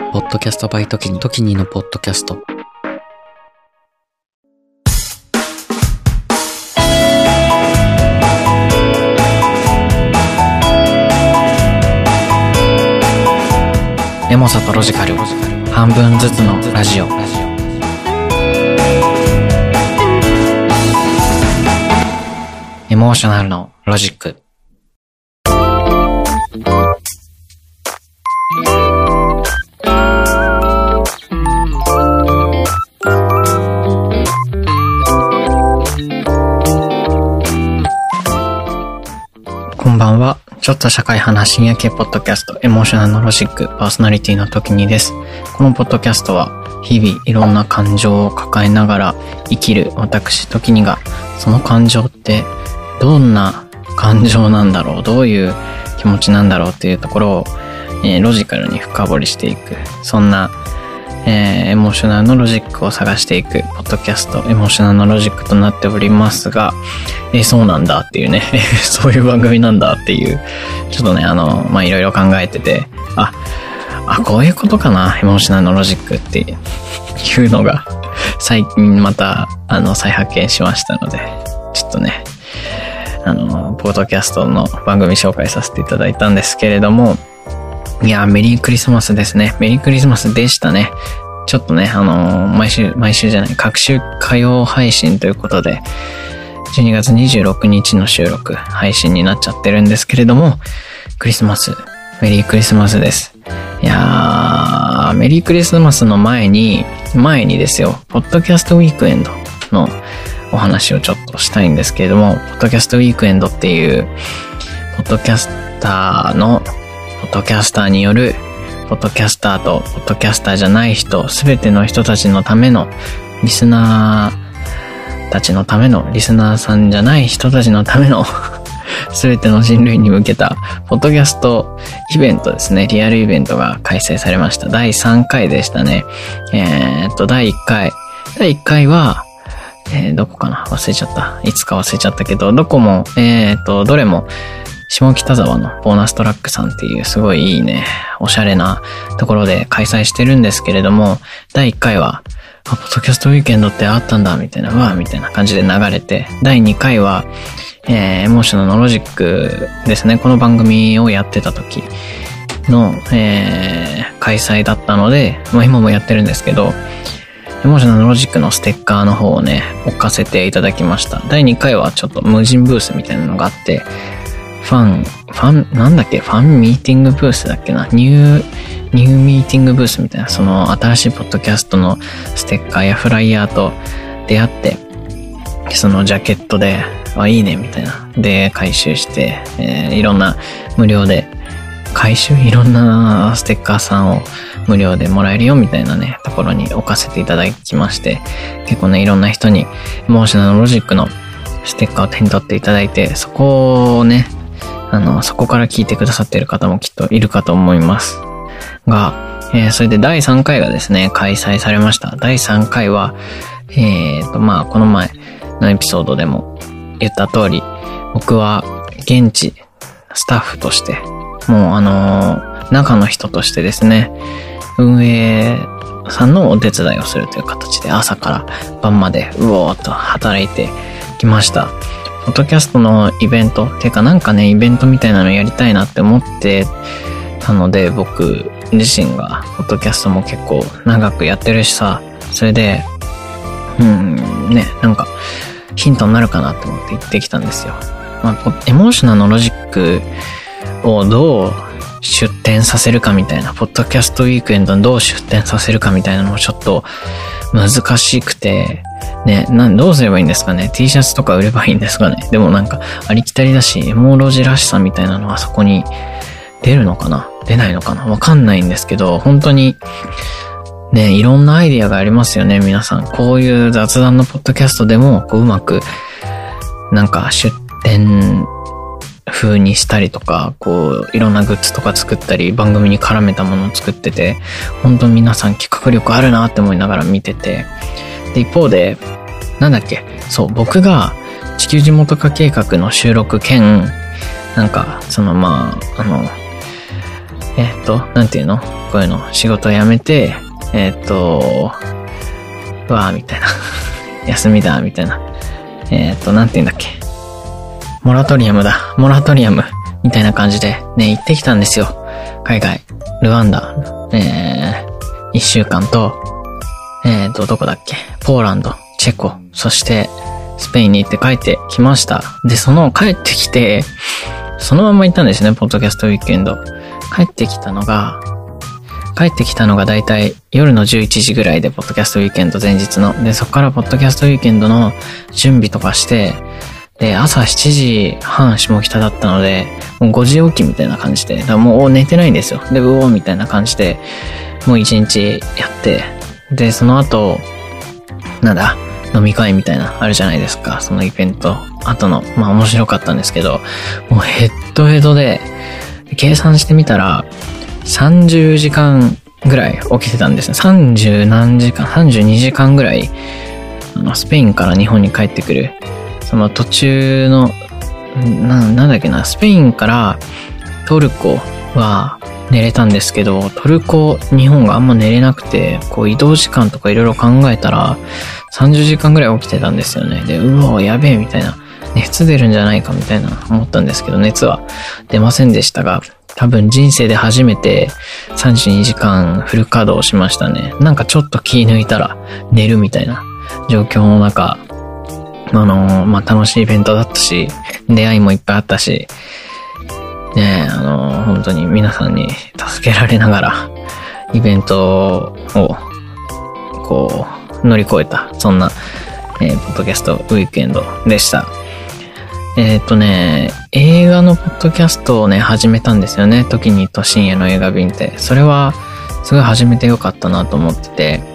ポッドキャストバイトキニ、トキニのポッドキャスト。エモさとロジカル、半分ずつのラジオ。エモーショナルのロジック。ちょっと社会派な深夜系ポッドキャスト、エモーショナルのロジック、パーソナリティの時にです。このポッドキャストは、日々いろんな感情を抱えながら生きる私時にが、その感情ってどんな感情なんだろう、どういう気持ちなんだろうっていうところを、えーロジカルに深掘りしていく、そんな、えーエモーショナルのロジックを探していく、ポッドキャスト、エモーショナルのロジックとなっておりますが、えーそうなんだっていうね、そういう番組なんだっていう、ちょっとね、あの、ま、いろいろ考えてて、あ、あ、こういうことかな、エモーショナルのロジックっていうのが、最近また、あの、再発見しましたので、ちょっとね、あの、ポッドキャストの番組紹介させていただいたんですけれども、いや、メリークリスマスですね。メリークリスマスでしたね。ちょっとね、あの毎週、毎週じゃない、各週火曜配信ということで、12月26日の収録、配信になっちゃってるんですけれども、クリスマス、メリークリスマスです。いやー、メリークリスマスの前に、前にですよ、ポッドキャストウィークエンドのお話をちょっとしたいんですけれども、ポッドキャストウィークエンドっていう、ポッドキャスターの、ポッドキャスターによる、ポッドキャスターと、ポッドキャスターじゃない人、すべての人たちのための、リスナーたちのための、リスナーさんじゃない人たちのための、すべての人類に向けた、ポッドキャストイベントですね。リアルイベントが開催されました。第3回でしたね。えーっと、第1回。第1回は、えーどこかな？忘れちゃった。いつか忘れちゃったけど、どこも、えーっと、どれも、下北沢のボーナストラックさんっていうすごいいいね、おしゃれなところで開催してるんですけれども、第1回は、あ、ポッドキャストウィークエンドってあったんだ、みたいな、うわ、みたいな感じで流れて、第2回は、えー、エモーショナルのロジックですね、この番組をやってた時の、えー、開催だったので、まあ今もやってるんですけど、エモーショナルロジックのステッカーの方をね、置かせていただきました。第2回はちょっと無人ブースみたいなのがあって、ファン、ファン、なんだっけ、ファンミーティングブースだっけな、ニュー、ニューミーティングブースみたいな、その新しいポッドキャストのステッカーやフライヤーと出会って、そのジャケットで、あ、いいね、みたいな。で、回収して、えーいろんな無料で、回収？いろんなステッカーさんを無料でもらえるよ、みたいなね、ところに置かせていただきまして、結構ね、いろんな人に、モーショナルロジックのステッカーを手に取っていただいて、そこをね、あの、そこから聞いてくださっている方もきっといるかと思います。が、えーそれで第3回がですね、開催されました。第3回は、えーと、まあ、この前のエピソードでも言った通り、僕は現地スタッフとして、もうあのー中の人としてですね、運営さんのお手伝いをするという形で朝から晩までうおーっと働いてきました。ポッドキャストのイベント、てかなんかね、イベントみたいなのやりたいなって思ってたので、僕自身が、ポッドキャストも結構長くやってるしさ、それで、うん、ね、なんか、ヒントになるかなって思って行ってきたんですよ。まあ、エモーショナルのロジックをどう出展させるかみたいな、ポッドキャストウィークエンドにどう出展させるかみたいなのもちょっと難しくて、ね、なん、どうすればいいんですかね ?T シャツとか売ればいいんですかね？でもなんか、ありきたりだし、エモロジらしさみたいなのはそこに出るのかな？出ないのかな？わかんないんですけど、本当に、ね、いろんなアイディアがありますよね、皆さん。こういう雑談のポッドキャストでも、こううまく、なんか出展風にしたりとか、こう、いろんなグッズとか作ったり、番組に絡めたものを作ってて、本当に皆さん企画力あるなって思いながら見てて、で、一方で、なんだっけ、そう、僕が地球地元化計画の収録兼、なんか、そのまあ、あの、えっ、と、なんていうの？こういうの、仕事辞めて、えっ、と、うわーみたいな。休みだ、みたいな。えっ、と、なんて言うんだっけ？モラトリアムだ。モラトリアム。みたいな感じで、ね、行ってきたんですよ。海外。ルワンダ。えー、一週間と、えーと、どこだっけ？ポーランド、チェコ、そして、スペインに行って帰ってきました。で、その帰ってきて、そのまま行ったんですね、ポッドキャストウィークエンド。帰ってきたのが、帰ってきたのがだいたい夜の11時ぐらいで、ポッドキャストウィークエンド前日の。で、そこからポッドキャストウィークエンドの準備とかして、で、朝7時半下北だったので、もう5時起きみたいな感じで、だもう寝てないんですよ。で、うおーみたいな感じで、もう1日やって、で、その後、なんだ、飲み会みたいな、あるじゃないですか。そのイベント。後の、まあ面白かったんですけど、もうヘッドヘッドで、計算してみたら、30時間ぐらい起きてたんですね。30何時間、32時間ぐらい、あの、スペインから日本に帰ってくる。その途中の、な、なんだっけな、スペインからトルコは寝れたんですけど、トルコ、日本があんま寝れなくて、こう移動時間とかいろいろ考えたら、30時間ぐらい起きてたんですよね。で、うわ、やべえ、みたいな。熱出るんじゃないかみたいな思ったんですけど、熱は出ませんでしたが、多分人生で初めて32時間フル稼働しましたね。なんかちょっと気抜いたら寝るみたいな状況の中、あのー、まあ、楽しいイベントだったし、出会いもいっぱいあったし、ねあのー、本当に皆さんに助けられながら、イベントを、こう、乗り越えた、そんな、えー、ポッドキャストウィークエンドでした。えっ、ー、とね、映画のポッドキャストをね、始めたんですよね。時にと深夜の映画便って。それは、すごい始めてよかったなと思ってて、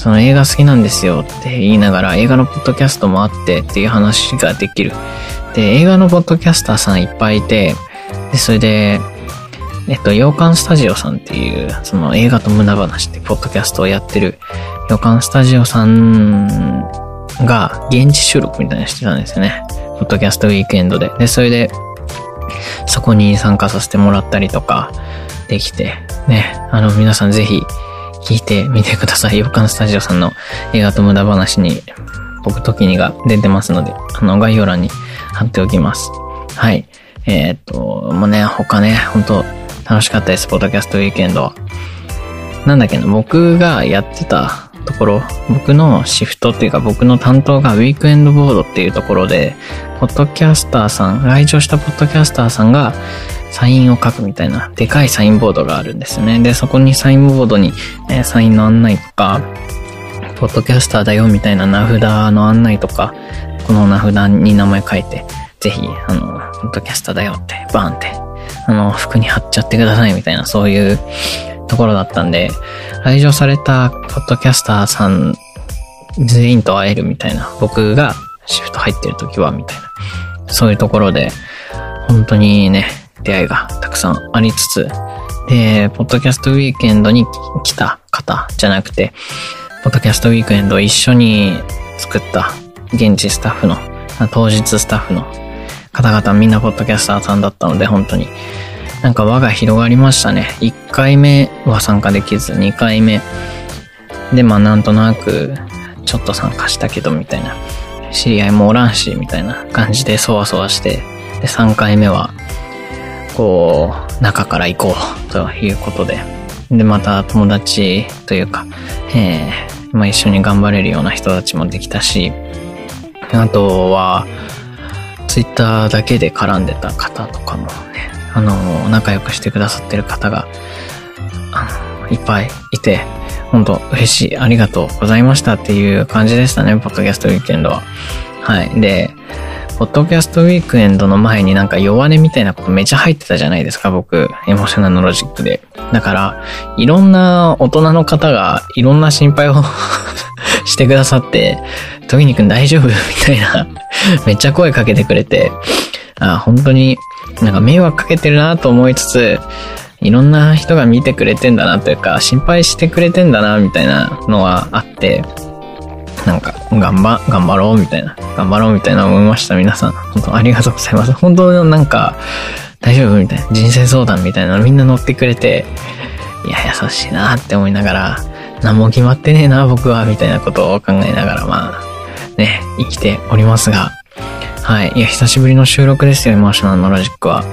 その映画好きなんですよって言いながら、映画のポッドキャストもあってっていう話ができる。で、映画のポッドキャスターさんいっぱいいて、で、それで、えっと、洋館スタジオさんっていう、その映画と胸話ってポッドキャストをやってる洋館スタジオさんが現地収録みたいなのしてたんですよね。ポッドキャストウィークエンドで。で、それで、そこに参加させてもらったりとかできて、ね、あの、皆さんぜひ聞いてみてください。洋館スタジオさんの映画と無駄話に僕時にが出てますので、あの、概要欄に貼っておきます。はい。えー、っと、もうね、他ね、本当楽しかったです。ポッドキャストウィークエンドは。なんだっけな、僕がやってたところ、僕のシフトっていうか僕の担当がウィークエンドボードっていうところで、ポッドキャスターさん、来場したポッドキャスターさんがサインを書くみたいな、でかいサインボードがあるんですよね。で、そこにサインボードに、えー、サインの案内とか、ポッドキャスターだよみたいな名札の案内とか、この名札に名前書いて、ぜひ、あの、ポッドキャスターだよって、バーンって、あの、服に貼っちゃってくださいみたいな、そういうところだったんで、来場されたポッドキャスターさん全員と会えるみたいな、僕がシフト入ってる時はみたいな、そういうところで、本当にね、出会いがたくさんありつつ、で、ポッドキャストウィークエンドに来た方じゃなくて、ポッドキャストウィークエンドを一緒に作った現地スタッフの、当日スタッフの方々みんなポッドキャスターさんだったので、本当になんか輪が広がりましたね。1回目は参加できず、2回目で、まあなんとなく、ちょっと参加したけど、みたいな。知り合いもおらんし、みたいな感じでそわそわして、で、3回目は、こう、中から行こう、ということで。で、また友達というか、えー、まあ一緒に頑張れるような人たちもできたし、あとは、ツイッターだけで絡んでた方とかもね、あの、仲良くしてくださってる方が、いっぱいいて、本当嬉しい、ありがとうございましたっていう感じでしたね、ポッドキャストウィークエンドは。はい。で、ポッドキャストウィークエンドの前になんか弱音みたいなことめっちゃ入ってたじゃないですか、僕。エモーショナルのロジックで。だから、いろんな大人の方がいろんな心配を してくださって、トギニ君大丈夫？みたいなめっちゃ声かけてくれて、あ本当になんか迷惑かけてるなと思いつつ、いろんな人が見てくれてんだなというか、心配してくれてんだな、みたいなのはあって、なんか、頑張、頑張ろう、みたいな。頑張ろう、みたいな思いました、皆さん。本当ありがとうございます。本当なんか、大丈夫みたいな。人生相談みたいなのみんな乗ってくれて、いや、優しいなって思いながら、何も決まってねえな、僕は、みたいなことを考えながら、まあ、ね、生きておりますが、はい。いや、久しぶりの収録ですよ、エモーショナルのロジックは。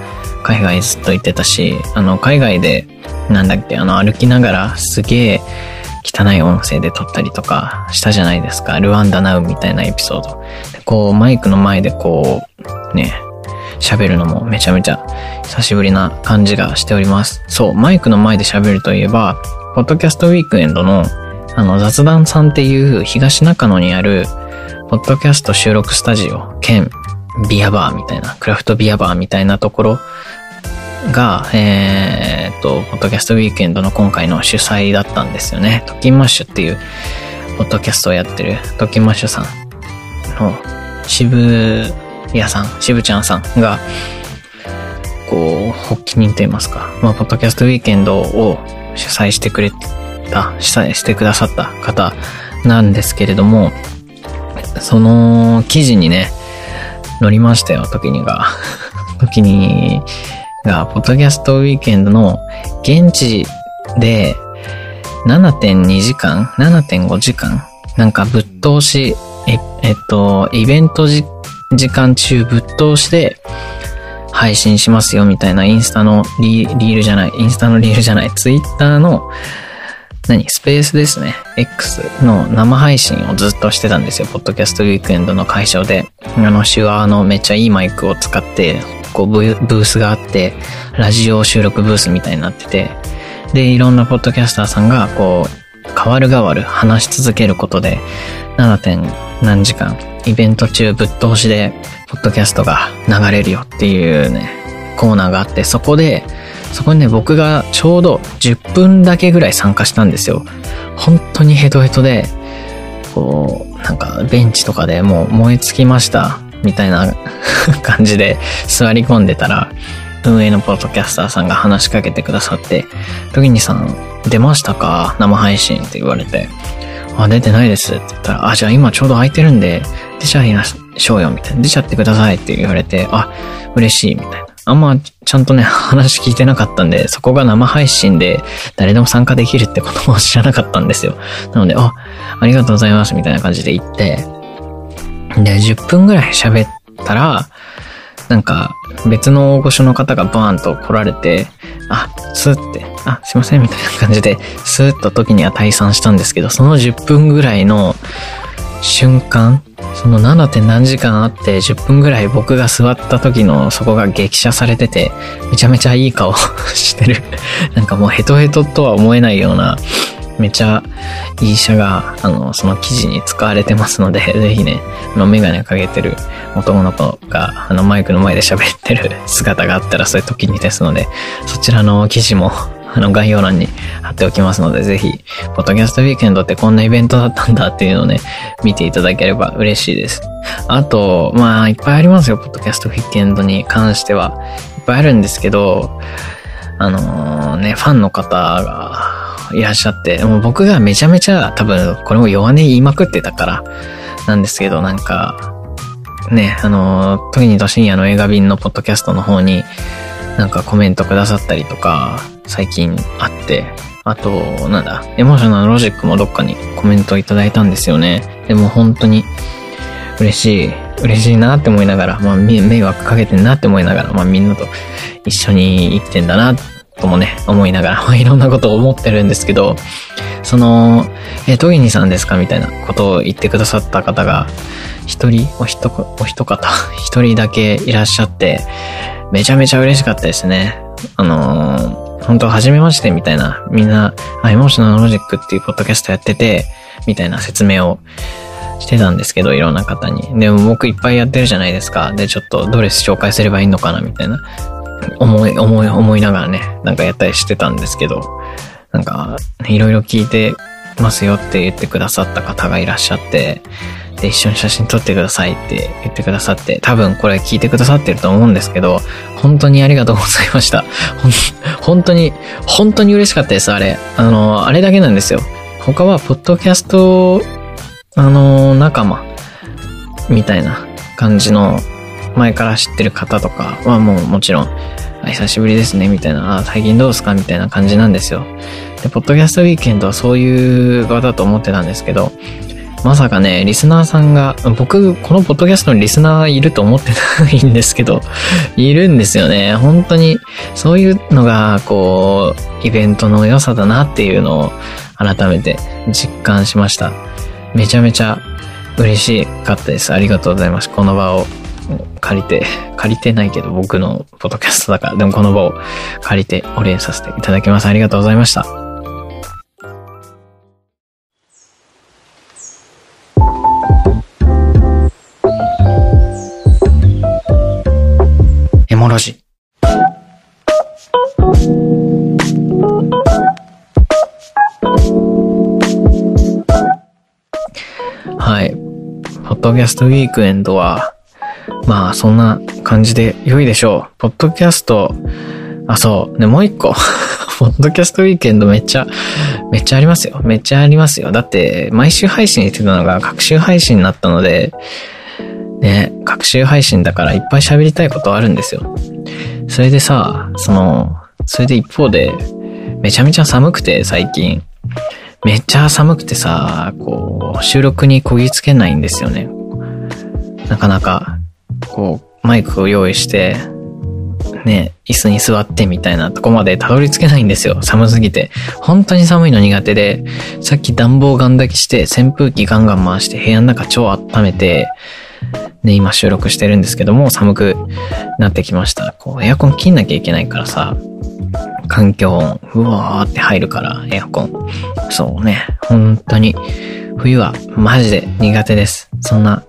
海外ずっと行ってたし、あの、海外で、なんだっけ、あの、歩きながらすげえ汚い音声で撮ったりとかしたじゃないですか。ルワンダナウみたいなエピソード。こう、マイクの前でこう、ね、喋るのもめちゃめちゃ久しぶりな感じがしております。そう、マイクの前で喋るといえば、ポッドキャストウィークエンドの、あの、雑談さんっていう東中野にある、ポッドキャスト収録スタジオ兼ビアバーみたいな、クラフトビアバーみたいなところが、えー、っと、ポッドキャストウィークエンドの今回の主催だったんですよね。トキンマッシュっていう、ポッドキャストをやってるトキンマッシュさんの渋谷さん、渋ちゃんさんが、こう、発起人と言いますか、まあ、ポッドキャストウィークエンドを主催してくれた、主催してくださった方なんですけれども、その記事にね、乗りましたよ、時にが。時にが、ポッドキャストウィークエンドの現地で7.2時間 ?7.5 時間なんかぶっ通し、え、えっと、イベント時間中ぶっ通しで配信しますよみたいなインスタのリールじゃない、インスタのリールじゃない、ツイッターの何スペースですね。X の生配信をずっとしてたんですよ。ポッドキャストウィークエンドの会場で。あの、手話のめっちゃいいマイクを使って、こうブースがあって、ラジオ収録ブースみたいになってて、で、いろんなポッドキャスターさんが、こう、変わる変わる話し続けることで、7. 点何時間、イベント中ぶっ通しで、ポッドキャストが流れるよっていうね、コーナーがあって、そこで、そこにね、僕がちょうど10分だけぐらい参加したんですよ。本当にヘトヘトで、こう、なんかベンチとかでもう燃え尽きました、みたいな 感じで座り込んでたら、運営のポッドキャスターさんが話しかけてくださって、時にさん、出ましたか？生配信って言われて、あ、出てないですって言ったら、あ、じゃあ今ちょうど空いてるんで、出ちゃいましょうよ、みたいな。出ちゃってくださいって言われて、あ、嬉しい、みたいな。あんまちゃんとね、話聞いてなかったんで、そこが生配信で誰でも参加できるってことも知らなかったんですよ。なので、あ、ありがとうございます、みたいな感じで言って、で、10分ぐらい喋ったら、なんか、別の大御所の方がバーンと来られて、あ、スーって、あ、すいません、みたいな感じで、スーッと時には退散したんですけど、その10分ぐらいの瞬間、その 7. 点何時間あって10分ぐらい僕が座った時のそこが激写されてて、めちゃめちゃいい顔 してる。なんかもうヘトヘトとは思えないような、めちゃいい写が、あの、その記事に使われてますので、ぜひね、あの、メガネかけてる男の子が、あの、マイクの前で喋ってる姿があったらそういう時にですので、そちらの記事も あの、概要欄に貼っておきますので、ぜひ、ポッドキャストウィークエンドってこんなイベントだったんだっていうのをね、見ていただければ嬉しいです。あと、まあ、いっぱいありますよ、ポッドキャストウィークエンドに関しては。いっぱいあるんですけど、あのー、ね、ファンの方がいらっしゃって、もう僕がめちゃめちゃ多分、これも弱音言いまくってたから、なんですけど、なんか、ね、あの、時に都深夜の映画便のポッドキャストの方に、なんかコメントくださったりとか、最近あって、あと、なんだ、エモーショナルロジックもどっかにコメントいただいたんですよね。でも本当に嬉しい、嬉しいなって思いながら、まあ迷惑かけてんなって思いながら、まあみんなと一緒に生きてんだなともね、思いながら、いろんなことを思ってるんですけど、その、え、トギニさんですかみたいなことを言ってくださった方が、一人、お一、お一方、一人だけいらっしゃって、めちゃめちゃ嬉しかったですね。あのー本当初めましてみたいな、みんな、あ、エモーショナルロジックっていうポッドキャストやってて、みたいな説明をしてたんですけど、いろんな方に。でも僕いっぱいやってるじゃないですか。で、ちょっとドレス紹介すればいいのかなみたいな。思い、思い、思いながらね、なんかやったりしてたんですけど、なんか、いろいろ聞いてますよって言ってくださった方がいらっしゃって、で、一緒に写真撮ってくださいって言ってくださって、多分これ聞いてくださってると思うんですけど、本当にありがとうございました。本当に、本当に嬉しかったです、あれ。あの、あれだけなんですよ。他は、ポッドキャスト、あの、仲間、みたいな感じの、前から知ってる方とかはもうもちろん、久しぶりですね、みたいな、あ最近どうすかみたいな感じなんですよ。で、ポッドキャストウィークエンドはそういう場だと思ってたんですけど、まさかね、リスナーさんが、僕、このポッドキャストにリスナーいると思ってないんですけど、いるんですよね。本当に、そういうのが、こう、イベントの良さだなっていうのを改めて実感しました。めちゃめちゃ嬉しかったです。ありがとうございます。この場を借りて、借りてないけど僕のポッドキャストだから、でもこの場を借りてお礼させていただきます。ありがとうございました。エモロジ。はい。ポッドキャストウィークエンドは、まあ、そんな感じで良いでしょう。ポッドキャスト、あ、そう。で、もう一個。ポッドキャストウィークエンドめっちゃ、めっちゃありますよ。めっちゃありますよ。だって、毎週配信してたのが、各週配信になったので、ね、各週配信だからいっぱい喋りたいことあるんですよ。それでさ、その、それで一方で、めちゃめちゃ寒くて、最近。めっちゃ寒くてさ、こう、収録にこぎつけないんですよね。なかなか、こう、マイクを用意して、ね、椅子に座ってみたいなとこまでたどり着けないんですよ。寒すぎて。本当に寒いの苦手で、さっき暖房ガン抱きして、扇風機ガンガン回して部屋の中超温めて、ね、今収録してるんですけども、寒くなってきました。こう、エアコン切んなきゃいけないからさ、環境音、うわーって入るから、エアコン。そうね、本当に、冬はマジで苦手です。そんな、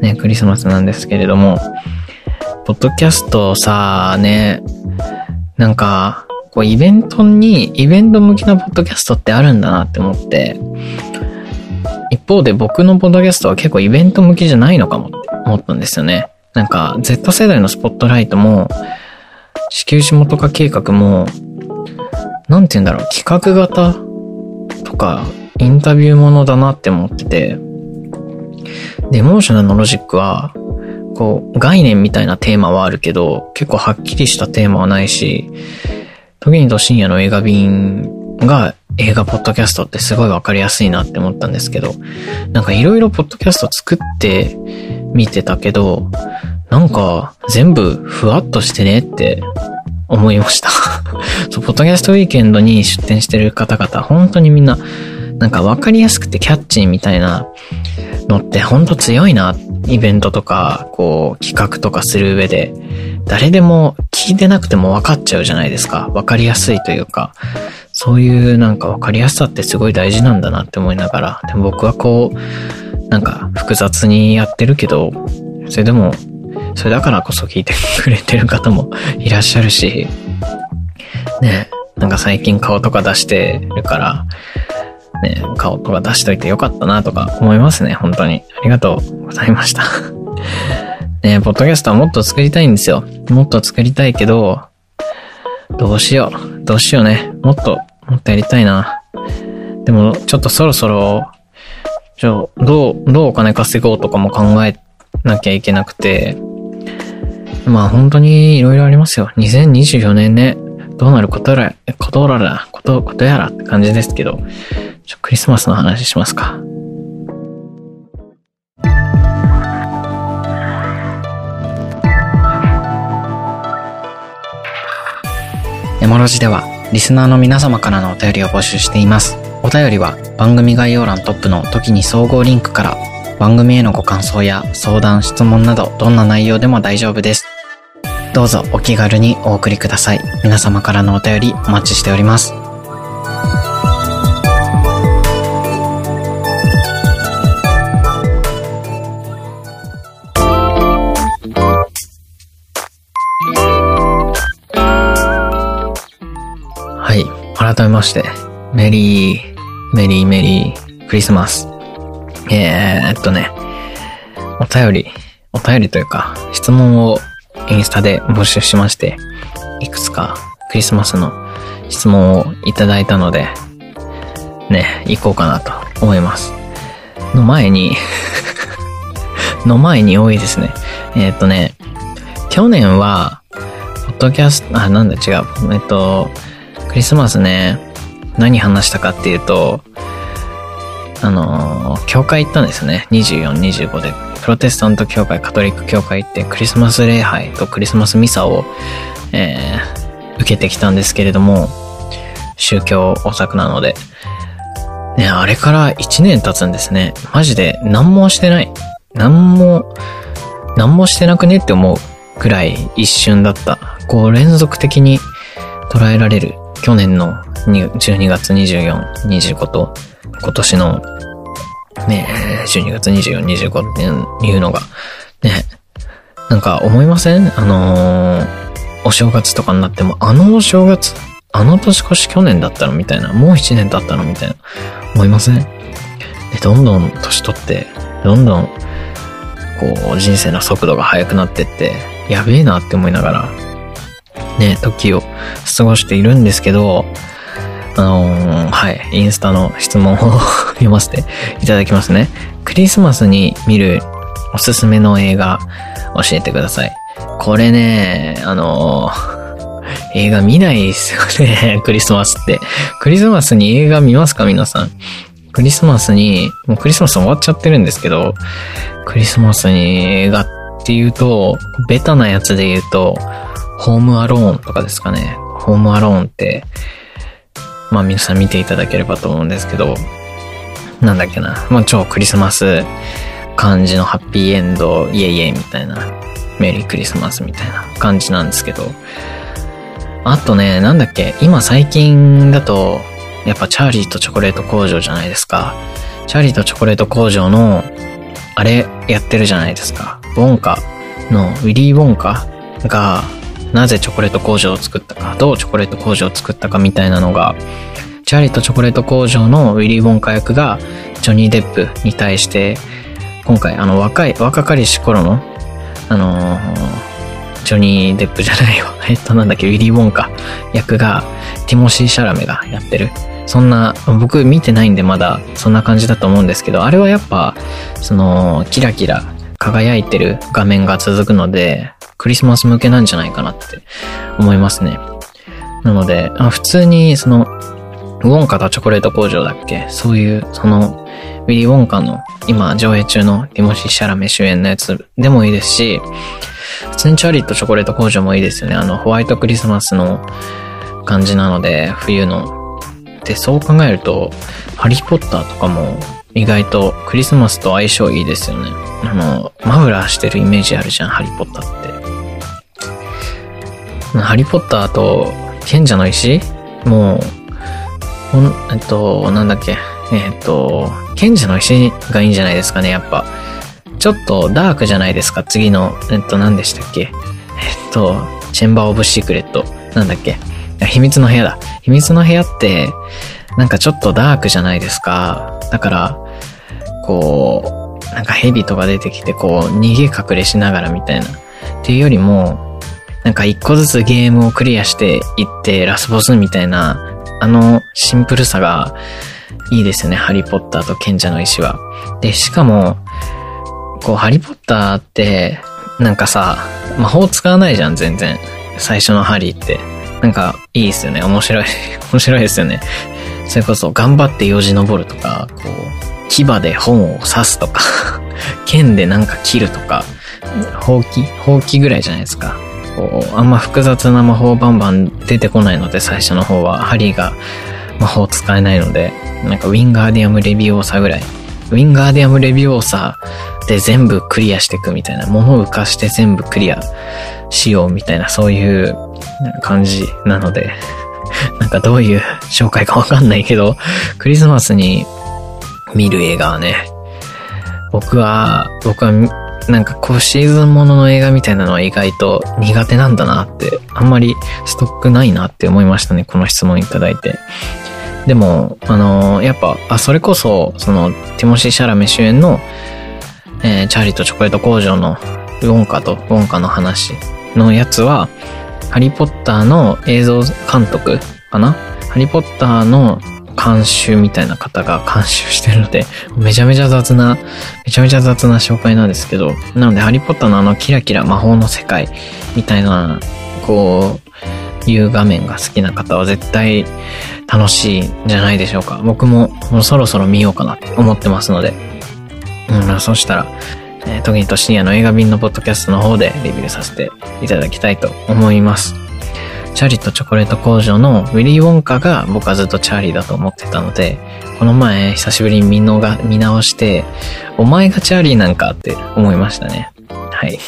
ね、クリスマスなんですけれども、ポッドキャストさ、ね、なんか、こうイベントに、イベント向きなポッドキャストってあるんだなって思って、一方で僕のポッドキャストは結構イベント向きじゃないのかもって思ったんですよね。なんか、Z 世代のスポットライトも、地球下とか計画も、なんて言うんだろう、企画型とか、インタビューものだなって思ってて、で、エモーショナルのロジックは、こう、概念みたいなテーマはあるけど、結構はっきりしたテーマはないし、時にと深夜の映画便が映画ポッドキャストってすごいわかりやすいなって思ったんですけど、なんかいろいろポッドキャスト作って見てたけど、なんか全部ふわっとしてねって思いました。そう、ポッドキャストウィーケンドに出展してる方々、本当にみんな、なんかわかりやすくてキャッチーみたいなのって本当強いな。イベントとか、こう、企画とかする上で、誰でも聞いてなくても分かっちゃうじゃないですか。分かりやすいというか、そういうなんか分かりやすさってすごい大事なんだなって思いながら、でも僕はこう、なんか複雑にやってるけど、それでも、それだからこそ聞いてくれてる方もいらっしゃるし、ね、なんか最近顔とか出してるから、ね、顔とか出しといてよかったなとか思いますね、本当に。ありがとうございました。ね、ポッドキャストはもっと作りたいんですよ。もっと作りたいけど、どうしよう。どうしようね。もっと、もっとやりたいな。でも、ちょっとそろそろ、じゃあ、どう、どうお金稼ごうとかも考えなきゃいけなくて、まあ本当にいろいろありますよ。2024年ね、どうなることやら、ことらら、こと、ことやらって感じですけど、ちょ、クリスマスの話しますか。エモロジでは、リスナーの皆様からのお便りを募集しています。お便りは番組概要欄トップの時に総合リンクから番組へのご感想や相談、質問などどんな内容でも大丈夫です。どうぞお気軽にお送りください。皆様からのお便りお待ちしております。はい。改めまして、メリー、メリーメリークリスマス。えー、っとね、お便り、お便りというか、質問をインスタで募集しまして、いくつかクリスマスの質問をいただいたので、ね、行こうかなと思います。の前に の前に多いですね。えー、っとね、去年は、ポッドキャスト、あ、なんだ違う。えっと、クリスマスね、何話したかっていうと、あのー、教会行ったんですね。24、25で。プロテスタント教会、カトリック教会行って、クリスマス礼拝とクリスマスミサを、えー、受けてきたんですけれども、宗教オタクなので。ね、あれから1年経つんですね。マジで何もしてない。何も、何もしてなくねって思うくらい一瞬だった。こう連続的に捉えられる去年の12月24、25と今年のね、12月24、25っていうのが、ね、なんか思いません？あのー、お正月とかになっても、あのお正月、あの年越し去年だったのみたいな、もう1年経ったのみたいな、思いません？で、どんどん年取って、どんどん、こう、人生の速度が速くなってって、やべえなって思いながら、ね、時を過ごしているんですけど、あのー、はい、インスタの質問を 読ませていただきますね。クリスマスに見るおすすめの映画教えてください。これね、あのー、映画見ないですよね、クリスマスって。クリスマスに映画見ますか皆さん？クリスマスに、もうクリスマス終わっちゃってるんですけど、クリスマスに映画っていうと、ベタなやつで言うと、ホームアローンとかですかね。ホームアローンって、まあ皆さん見ていただければと思うんですけど、なんだっけな。まあ超クリスマス感じのハッピーエンド、イエイエイみたいな、メリークリスマスみたいな感じなんですけど、あとね、なんだっけ、今最近だと、やっぱチャーリーとチョコレート工場じゃないですか。チャーリーとチョコレート工場の、あれやってるじゃないですか。ウォンカの、ウィリー・ウォンカが、なぜチョコレート工場を作ったか、どうチョコレート工場を作ったかみたいなのが、チャーリーとチョコレート工場のウィリー・ウォンカ役が、ジョニー・デップに対して、今回、あの、若い、若かりし頃の、あのー、ジョニー・デップじゃないわ。えっと、なんだっけ、ウィリー・ウォンカ役が、ティモシー・シャラメがやってる。そんな、僕見てないんでまだそんな感じだと思うんですけど、あれはやっぱ、その、キラキラ輝いてる画面が続くので、クリスマス向けなんじゃないかなって思いますね。なので、あ普通にその、ウォンカとチョコレート工場だっけ？そういう、その、ウィリー・ウォンカの今上映中のティモシー・シャラメ主演のやつでもいいですし、普通にチャーリーとチョコレート工場もいいですよね。あの、ホワイトクリスマスの感じなので、冬の。で、そう考えると、ハリー・ポッターとかも意外とクリスマスと相性いいですよね。あの、マフラーしてるイメージあるじゃん、ハリ・ポッターって。ハリポッターと賢者の石？もう、ほん、えっと、なんだっけ？えっと、賢者の石がいいんじゃないですかね、やっぱ。ちょっとダークじゃないですか、次の、えっと、何でしたっけ？えっと、チェンバーオブシークレット。なんだっけ？秘密の部屋だ。秘密の部屋って、なんかちょっとダークじゃないですか。だから、こう、なんか蛇とか出てきて、こう、逃げ隠れしながらみたいな。っていうよりも、なんか一個ずつゲームをクリアしていってラスボスみたいな、あのシンプルさがいいですよね。ハリーポッターと賢者の石は。で、しかも、こう、ハリーポッターって、なんかさ、魔法使わないじゃん、全然。最初のハリーって。なんか、いいですよね。面白い。面白いですよね。それこそ、頑張ってよじ登るとか、こう、牙で本を刺すとか 剣でなんか切るとか、ほうきほうきぐらいじゃないですか。こう、あんま複雑な魔法バンバン出てこないので、最初の方は、ハリーが魔法使えないので、なんかウィンガーディアムレビオーサぐらい。ウィンガーディアムレビオーサで全部クリアしていくみたいな、物を浮かして全部クリアしようみたいな、そういう感じなので、なんかどういう紹介かわかんないけど、クリスマスに見る映画はね、僕は、僕はなんかこうシーズンものの映画みたいなのは意外と苦手なんだなって、あんまりストックないなって思いましたね、この質問いただいて。でも、あのー、やっぱ、あ、それこそ、その、ティモシー・シャラメ主演の、えー、チャーリーとチョコレート工場のウォンカとウォンカの話のやつは、ハリーポッターの映像監督かな？ハリーポッターの監修みたいな方が監修してるので、めちゃめちゃ雑な、めちゃめちゃ雑な紹介なんですけど、なので、ハリーポッターのあのキラキラ魔法の世界みたいなこう、いう画面が好きな方は絶対楽しいんじゃないでしょうか。僕ももうそろそろ見ようかなって思ってますので。うん、そしたら、えー、トギと深夜の映画便のポッドキャストの方でレビューさせていただきたいと思います。チャーリーとチョコレート工場のウィリー・ウォンカが僕はずっとチャーリーだと思ってたので、この前久しぶりに見のが見直して、お前がチャーリーなんかって思いましたね。はい。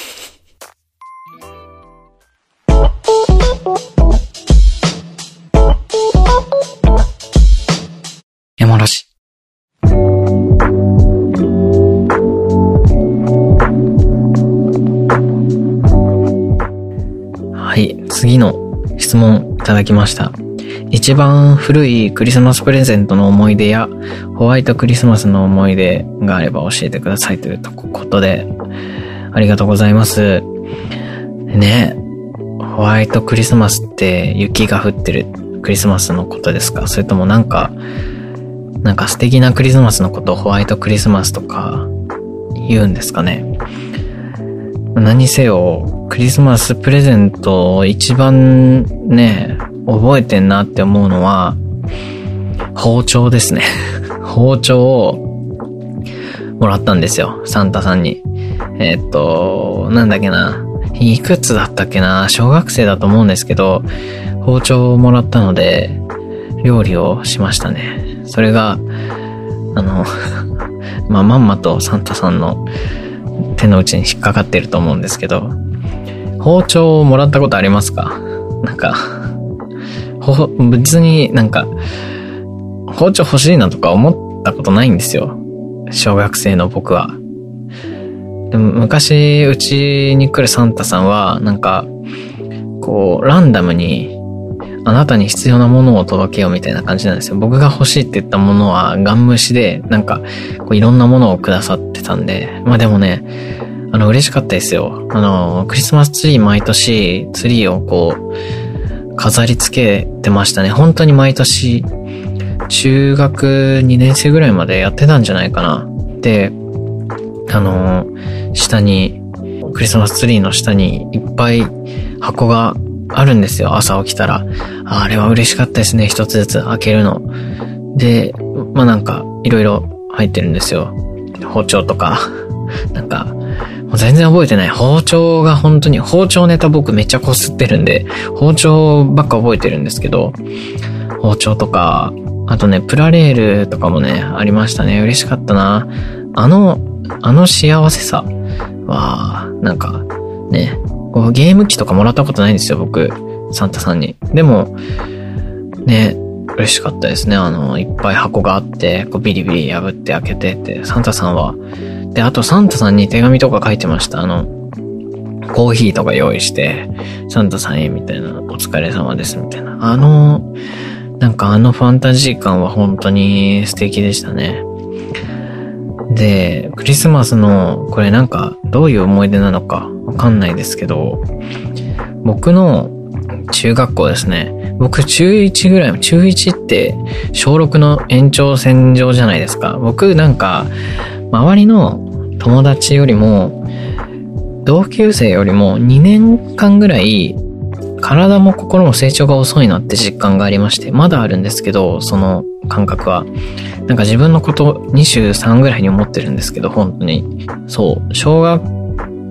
次の質問いただきました。一番古いクリスマスプレゼントの思い出やホワイトクリスマスの思い出があれば教えてくださいということで、ありがとうございます。ね、ホワイトクリスマスって雪が降ってるクリスマスのことですか？それともなんか、なんか素敵なクリスマスのことをホワイトクリスマスとか言うんですかね？何せよ、クリスマスプレゼントを一番ね、覚えてんなって思うのは、包丁ですね。包丁をもらったんですよ。サンタさんに。えー、っと、なんだっけな。いくつだったっけな小学生だと思うんですけど、包丁をもらったので、料理をしましたね。それが、あの まあ、まんまとサンタさんの手の内に引っかかってると思うんですけど、包丁をもらったことありますか？なんか、ほ、別になんか、包丁欲しいなとか思ったことないんですよ。小学生の僕は。でも昔、うちに来るサンタさんは、なんか、こう、ランダムに、あなたに必要なものを届けようみたいな感じなんですよ。僕が欲しいって言ったものは、ガン無視で、なんか、こういろんなものをくださってたんで、まあでもね、あの、嬉しかったですよ。あの、クリスマスツリー毎年、ツリーをこう、飾り付けてましたね。本当に毎年、中学2年生ぐらいまでやってたんじゃないかな。で、あの、下に、クリスマスツリーの下にいっぱい箱があるんですよ。朝起きたら。あれは嬉しかったですね。一つずつ開けるの。で、まあなんか、いろいろ入ってるんですよ。包丁とか。なんか、もう全然覚えてない。包丁が本当に、包丁ネタ僕めっちゃこすってるんで、包丁ばっか覚えてるんですけど、包丁とか、あとね、プラレールとかもね、ありましたね。嬉しかったな。あの、あの幸せさは、なんか、ね、こうゲーム機とかもらったことないんですよ、僕。サンタさんに。でも、ね、嬉しかったですね。あの、いっぱい箱があって、こうビリビリ破って開けてって、サンタさんは。で、あとサンタさんに手紙とか書いてました。あの、コーヒーとか用意して、サンタさんへみたいな、お疲れ様ですみたいな。あの、なんかあのファンタジー感は本当に素敵でしたね。で、クリスマスの、これなんか、どういう思い出なのかわかんないですけど、僕の中学校ですね。僕中1ぐらい、中1って小6の延長線上じゃないですか。僕なんか、周りの友達よりも、同級生よりも2年間ぐらい体も心も成長が遅いなって実感がありまして、まだあるんですけど、その感覚は。なんか自分のこと23ぐらいに思ってるんですけど、本当に。そう、小学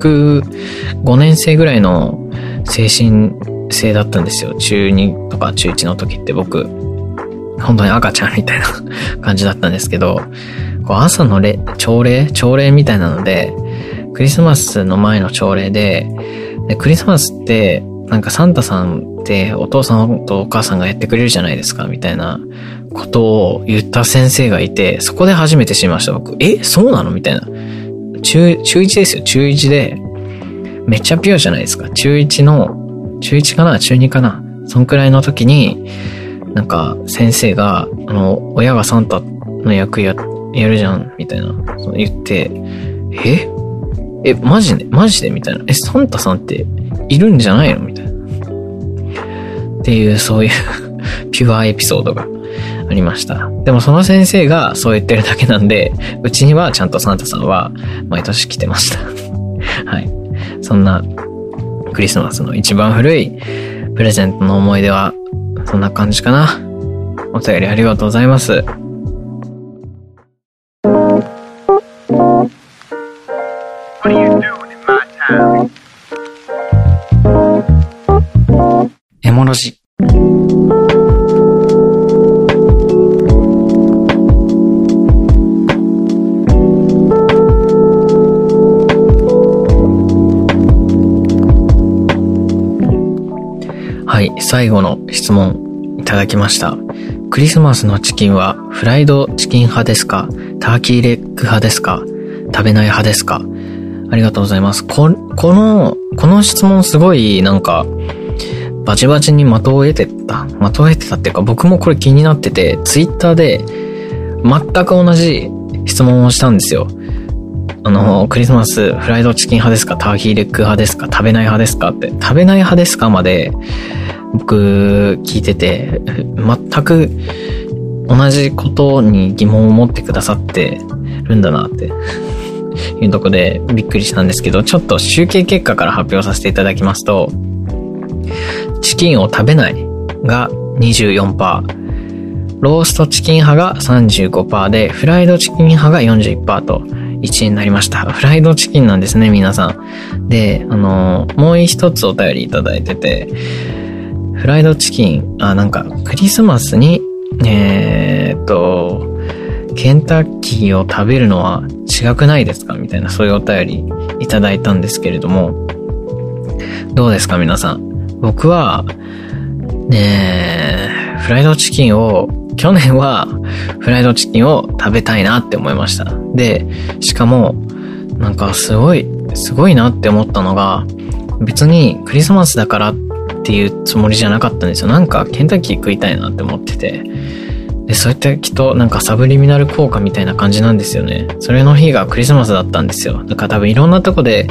5年生ぐらいの精神性だったんですよ。中2とか中1の時って僕、本当に赤ちゃんみたいな感じだったんですけど、こう朝のれ朝礼？朝礼みたいなので、クリスマスの前の朝礼で、でクリスマスって、なんかサンタさんってお父さんとお母さんがやってくれるじゃないですか、みたいなことを言った先生がいて、そこで初めて知りました、僕。え？そうなの？みたいな。中、中1ですよ、中1で。めっちゃピュアじゃないですか。中1の、中1かな？中2かな？そんくらいの時に、なんか先生が、あの、親がサンタの役や、やるじゃん、みたいな、言って、え？え、マジで？マジで？みたいな。え、サンタさんっているんじゃないの？みたいな。っていう、そういう ピュアエピソードがありました。でもその先生がそう言ってるだけなんで、うちにはちゃんとサンタさんは毎年来てました。はい。そんなクリスマスの一番古いプレゼントの思い出は、そんな感じかな。お便りありがとうございます。エモロ最後の質問いただきました。クリスマスのチキンはフライドチキン派ですか？ターキーレッグ派ですか？食べない派ですか？ありがとうございます。こ、この、この質問すごいなんか、バチバチに的を得てた？的を得てたっていうか僕もこれ気になってて、ツイッターで全く同じ質問をしたんですよ。あの、クリスマスフライドチキン派ですか？ターキーレッグ派ですか？食べない派ですか？って。食べない派ですかまで僕聞いてて、全く同じことに疑問を持ってくださってるんだなっていうとこでびっくりしたんですけど、ちょっと集計結果から発表させていただきますと、チキンを食べないが24%、ローストチキン派が35%で、フライドチキン派が41%と、1位になりました。フライドチキンなんですね、皆さん。で、あの、もう一つお便りいただいてて、フライドチキン、あ、なんか、クリスマスに、えー、っと、ケンタッキーを食べるのは違くないですか？みたいな、そういうお便りいただいたんですけれども、どうですか皆さん？僕は、ねフライドチキンを、去年はフライドチキンを食べたいなって思いました。で、しかも、なんかすごい、すごいなって思ったのが、別にクリスマスだからっっていうつもりじゃなかったんですよ。なんかケンタッキー食いたいなって思ってて。で、そうやってきっとなんかサブリミナル効果みたいな感じなんですよね。それの日がクリスマスだったんですよ。だから多分いろんなとこで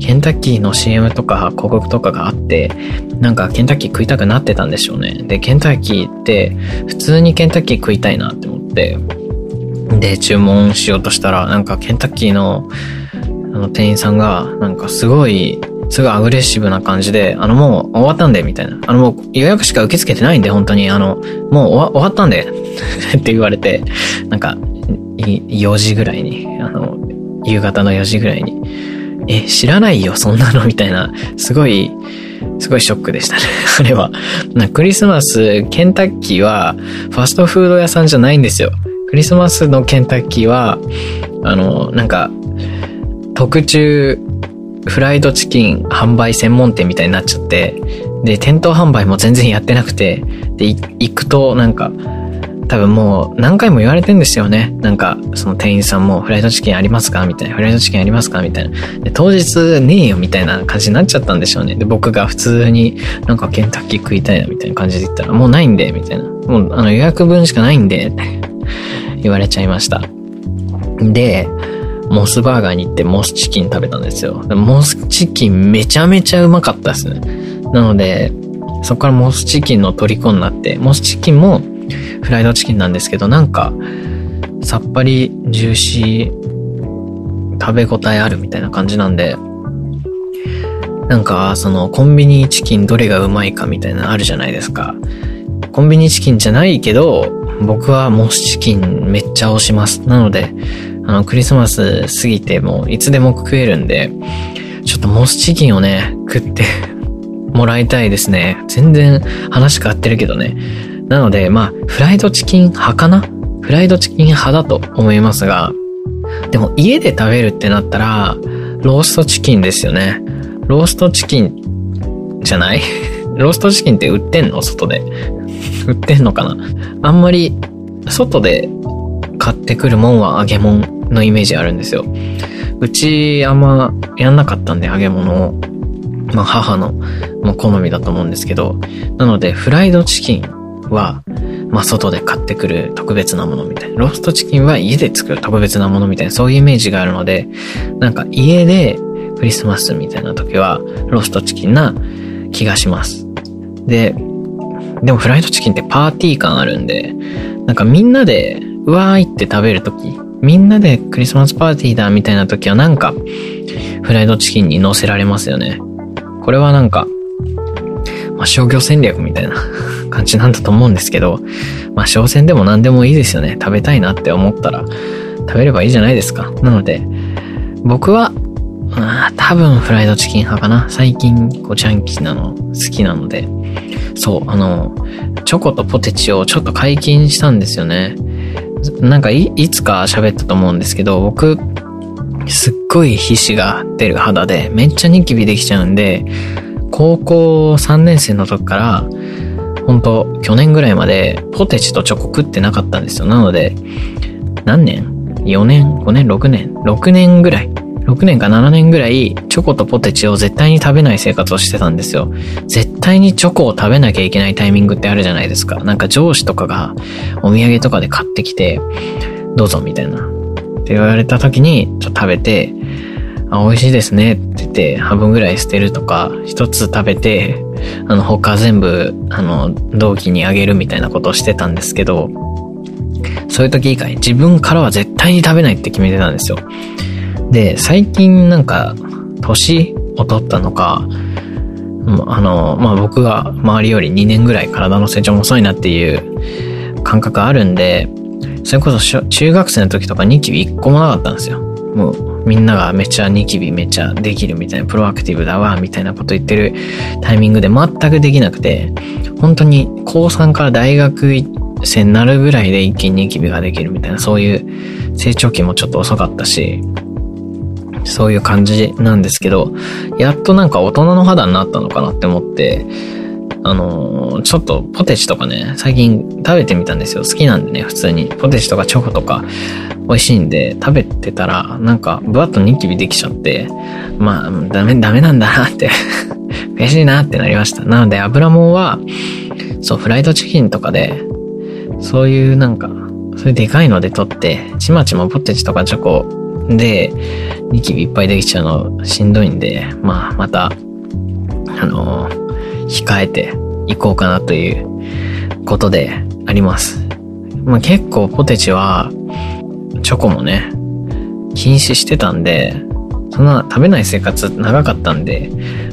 ケンタッキーの CM とか広告とかがあって、なんかケンタッキー食いたくなってたんでしょうね。で、ケンタッキーって普通にケンタッキー食いたいなって思って、で、注文しようとしたら、なんかケンタッキーのあの店員さんが、なんかすごいすごいアグレッシブな感じで、あの、もう終わったんで、みたいな。あの、もう予約しか受け付けてないんで、本当に、あの、もう終わったんで って言われて、なんか、4時ぐらいに、あの、夕方の4時ぐらいに、え、知らないよ、そんなの、みたいな、すごい、すごいショックでしたね。あれは。クリスマス、ケンタッキーは、ファストフード屋さんじゃないんですよ。クリスマスのケンタッキーは、あの、なんか、特注フライドチキン販売専門店みたいになっちゃって、で、店頭販売も全然やってなくて、で、行くとなんか、多分もう何回も言われてんですよね。なんか、その店員さんもフライドチキンありますか？みたいな。フライドチキンありますか？みたいな。で、当日ねえよみたいな感じになっちゃったんでしょうね。で、僕が普通になんかケンタッキー食いたいなみたいな感じで言ったら、もうないんで、みたいな。もうあの予約分しかないんで、言われちゃいました。で、モスバーガーに行ってモスチキン食べたんですよ。モスチキンめちゃめちゃうまかったですね。なので、そこからモスチキンの虜になって、モスチキンもフライドチキンなんですけど、なんか、さっぱりジューシー、食べ応えあるみたいな感じなんで、なんか、その、コンビニチキンどれがうまいかみたいなのあるじゃないですか。コンビニチキンじゃないけど、僕はモスチキンめっちゃ推します。なので、あの、クリスマス過ぎてもいつでも食えるんで、ちょっとモスチキンをね、食って もらいたいですね。全然話変わってるけどね。なので、まあ、フライドチキン派かな？フライドチキン派だと思いますが、でも家で食べるってなったら、ローストチキンですよね。ローストチキンじゃない？ローストチキンって売ってんの？外で。売ってんのかな？あんまり外で買ってくるもんは揚げ物のイメージあるんですよ。うちあんまやんなかったんで揚げ物を、まあ母のも好みだと思うんですけど、なのでフライドチキンは、まあ外で買ってくる特別なものみたいな。ローストチキンは家で作る特別なものみたいな、そういうイメージがあるので、なんか家でクリスマスみたいな時はローストチキンな気がします。で、でもフライドチキンってパーティー感あるんで、なんかみんなでわーいって食べるとき、みんなでクリスマスパーティーだみたいなときはなんか、フライドチキンに乗せられますよね。これはなんか、まあ、商業戦略みたいな 感じなんだと思うんですけど、まあ、商戦でも何でもいいですよね。食べたいなって思ったら、食べればいいじゃないですか。なので、僕は、まあ、多分フライドチキン派かな。最近、こう、ジャンキーなの好きなので。そう、あの、チョコとポテチをちょっと解禁したんですよね。なんかい、いつか喋ったと思うんですけど、僕、すっごい皮脂が出る肌で、めっちゃニキビできちゃうんで、高校3年生の時から、本当去年ぐらいまでポテチとチョコ食ってなかったんですよ。なので、何年 ?4 年 ?5 年 ?6 年 ?6 年ぐらい ?6 年か7年ぐらいチョコとポテチを絶対に食べない生活をしてたんですよ。絶対にチョコを食べなきゃいけないタイミングってあるじゃないですか。なんか上司とかがお土産とかで買ってきて、どうぞみたいな。って言われた時に、ちょっと食べて、あ、美味しいですねって言って、半分ぐらい捨てるとか、一つ食べて、あの、他全部、あの、同期にあげるみたいなことをしてたんですけど、そういう時以外、自分からは絶対に食べないって決めてたんですよ。で、最近なんか、年を取ったのか、あの、まあ、僕が周りより2年ぐらい体の成長も遅いなっていう感覚あるんで、それこそ中学生の時とかニキビ1個もなかったんですよ。もうみんながめっちゃニキビめっちゃできるみたいな、プロアクティブだわ、みたいなこと言ってるタイミングで全くできなくて、本当に高3から大学生になるぐらいで一気にニキビができるみたいな、そういう成長期もちょっと遅かったし、そういう感じなんですけど、やっとなんか大人の肌になったのかなって思って、あのー、ちょっとポテチとかね、最近食べてみたんですよ。好きなんでね、普通に。ポテチとかチョコとか美味しいんで、食べてたら、なんか、ぶわっとニキビできちゃって、まあ、ダメ、ダメなんだなって 悔しいなってなりました。なので、油もんは、そう、フライドチキンとかで、そういうなんか、そういうでかいので取って、ちまちまポテチとかチョコで、ニキビいっぱいできちゃうのしんどいんで、まあ、また、あのー控えていこうかなということであります。まあ、結構ポテチは、チョコもね、禁止してたんで、そんな食べない生活長かったんで、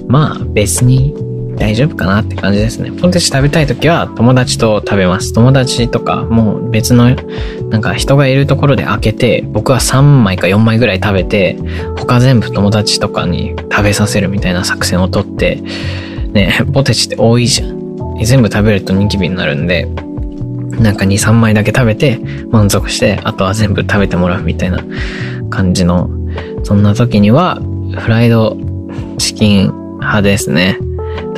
まあ別に大丈夫かなって感じですね。ポテチ食べたい時は友達と食べます。友達とかもう別のなんか人がいるところで開けて、僕は3枚か4枚ぐらい食べて、他全部友達とかに食べさせるみたいな作戦をとって、ね、ポテチって多いじゃん。全部食べるとニキビになるんで、なんか2、3枚だけ食べて満足して、あとは全部食べてもらうみたいな感じの、そんな時には、フライドチキン派ですね。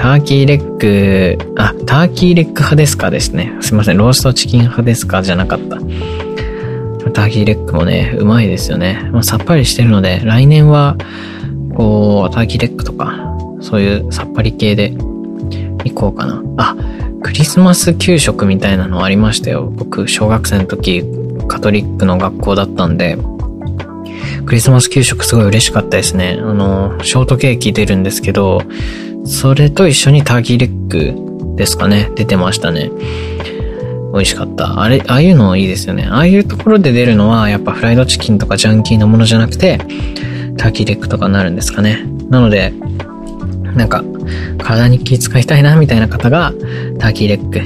ターキーレッグ、あ、ターキーレッグ派ですかですね。すいません、ローストチキン派ですかじゃなかった。ターキーレッグもね、うまいですよね。まあ、さっぱりしてるので、来年は、こう、ターキーレッグとか、そういうさっぱり系で行こうかな。あ、クリスマス給食みたいなのありましたよ。僕、小学生の時、カトリックの学校だったんで、クリスマス給食すごい嬉しかったですね。あの、ショートケーキ出るんですけど、それと一緒にターキーレッグですかね。出てましたね。美味しかった。あれ、ああいうのいいですよね。ああいうところで出るのは、やっぱフライドチキンとかジャンキーなものじゃなくて、ターキーレッグとかになるんですかね。なので、なんか、体に気遣いたいな、みたいな方が、ターキーレッグ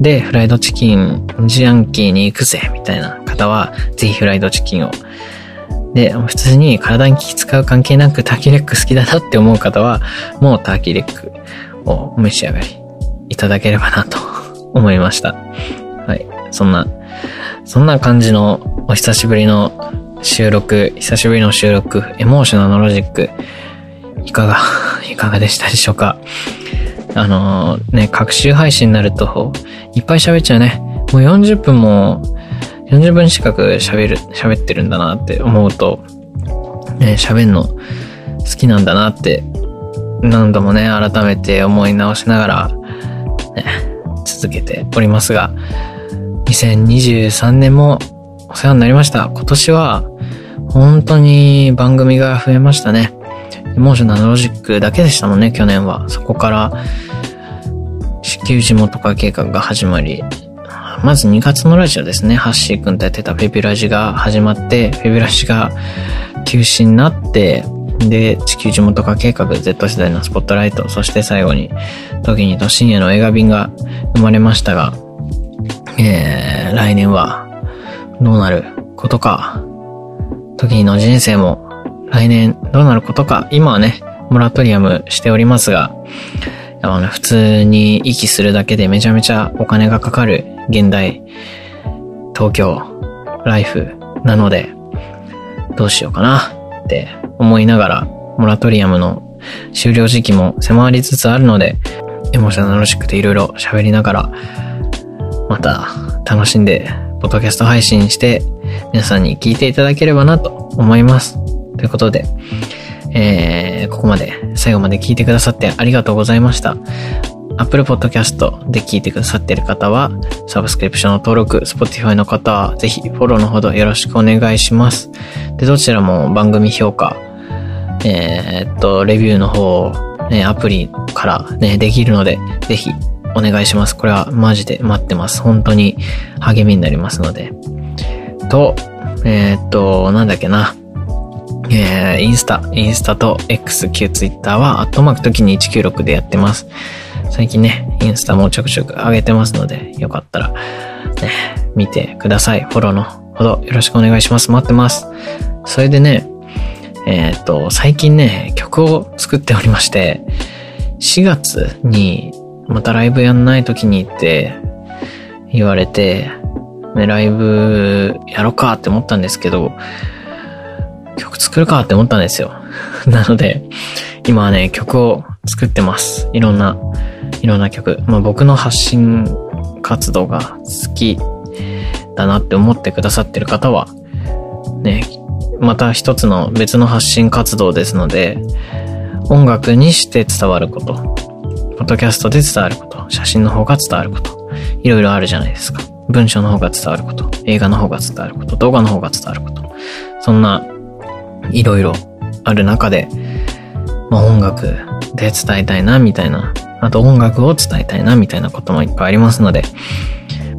で、フライドチキン、ジャンキーに行くぜ、みたいな方は、ぜひフライドチキンを。で、普通に体に気遣う関係なくターキーレッグ好きだなって思う方は、もうターキーレッグをお召し上がりいただければなと思いました。はい。そんな、そんな感じのお久しぶりの収録、久しぶりの収録、エモーショナルロジック、いかが、いかがでしたでしょうか？あのー、ね、各週配信になると、いっぱい喋っちゃうね。もう40分も、40分近く喋る、喋ってるんだなって思うと、ね、喋んの好きなんだなって、何度もね、改めて思い直しながら、ね、続けておりますが、2023年もお世話になりました。今年は、本当に番組が増えましたね。エモーショナルロジックだけでしたもんね、去年は。そこから、地球地元化計画が始まり、まず2月のラジオですね、ハッシー君とやってたフェビラジが始まって、フェビラジが休止になって、で、地球地元化計画 Z 世代のスポットライト、そして最後に、時にと深夜の映画便が生まれましたが、えー、来年はどうなることか、時の人生も来年どうなることか、今はね、モラトリアムしておりますが、あの、普通に息するだけでめちゃめちゃお金がかかる現代、東京、ライフなので、どうしようかなって思いながら、モラトリアムの終了時期も迫りつつあるので、エモーショナルシックでいろいろ喋りながら、また楽しんで、ポッドキャスト配信して、皆さんに聞いていただければなと思います。ということで、えー、ここまで最後まで聞いてくださってありがとうございました。Apple Podcast で聞いてくださっている方は、サブスクリプションの登録、Spotify の方は、ぜひフォローのほどよろしくお願いします。で、どちらも番組評価、えー、っと、レビューの方、ね、アプリからね、できるので、ぜひお願いします。これはマジで待ってます。本当に励みになりますので。と、えー、っと、なんだっけな。えー、インスタ、インスタと X、旧 Twitter は、アットマーク時に196でやってます。最近ね、インスタもちょくちょく上げてますので、よかったら、ね、見てください。フォローのほどよろしくお願いします。待ってます。それでね、えっ、ー、と、最近ね、曲を作っておりまして、4月にまたライブやんない時にって言われて、ね、ライブやろうかって思ったんですけど、曲作るかって思ったんですよ。なので、今はね、曲を作ってます。いろんな、いろんな曲。まあ僕の発信活動が好きだなって思ってくださってる方は、ね、また一つの別の発信活動ですので、音楽にして伝わること、ポッドキャストで伝わること、写真の方が伝わること、いろいろあるじゃないですか。文章の方が伝わること、映画の方が伝わること、動画の方が伝わること。そんな、いろいろある中で、まあ、音楽で伝えたいな、みたいな。あと音楽を伝えたいな、みたいなこともいっぱいありますので、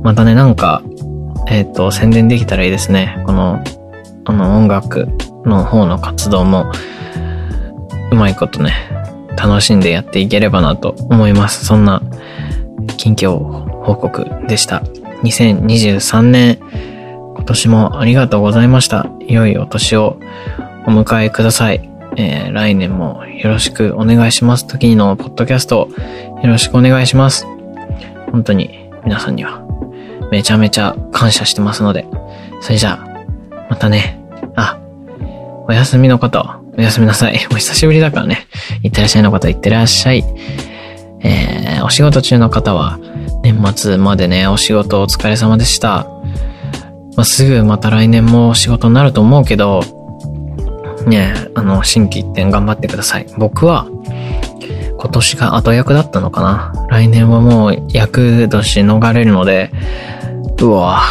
またね、なんか、えっ、ー、と、宣伝できたらいいですね。この、あの、音楽の方の活動も、うまいことね、楽しんでやっていければなと思います。そんな、近況報告でした。2023年、今年もありがとうございました。良いお年をお迎えください。えー、来年もよろしくお願いします。時のポッドキャストよろしくお願いします。本当に皆さんにはめちゃめちゃ感謝してますので、それじゃあ、またね。あ、お休みの方、おやすみなさい。お久しぶりだからね。いってらっしゃいの方、いってらっしゃい。えー、お仕事中の方は、年末までね、お仕事お疲れ様でした。まあ、すぐまた来年も仕事になると思うけど、ね、あの、新規一転頑張ってください。僕は、今年が後役だったのかな。来年はもう役年逃れるので、うわ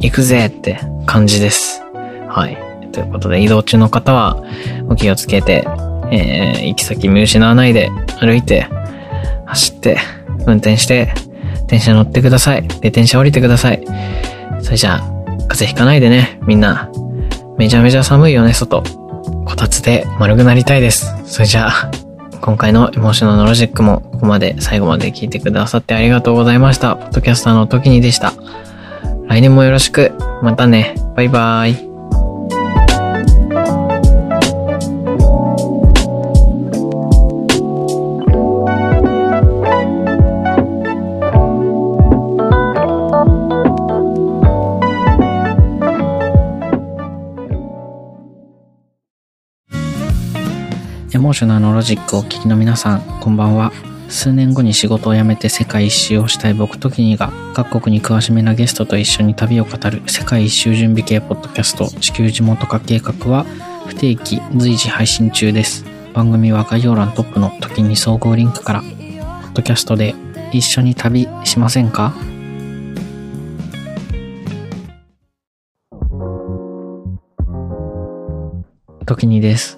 行くぜって感じです。はい。ということで、移動中の方はお気をつけて、えー、行き先見失わないで歩いて、走って、運転して、電車乗ってください。で、電車降りてください。それじゃあ、風邪ひかないでね、みんな。めちゃめちゃ寒いよね、外。こたつで丸くなりたいです。それじゃあ、今回のエモーショナルロジックもここまで最後まで聞いてくださってありがとうございました。ポッドキャスターの時にでした。来年もよろしく。またね。バイバーイ。エモーショナルのロジックをお聞きの皆さん、こんばんは。数年後に仕事を辞めて世界一周をしたい僕ときにが、各国に詳しめなゲストと一緒に旅を語る世界一周準備系ポッドキャスト、地球地元化計画は、不定期随時配信中です。番組は概要欄トップの時に総合リンクから、ポッドキャストで一緒に旅しませんか？時にです。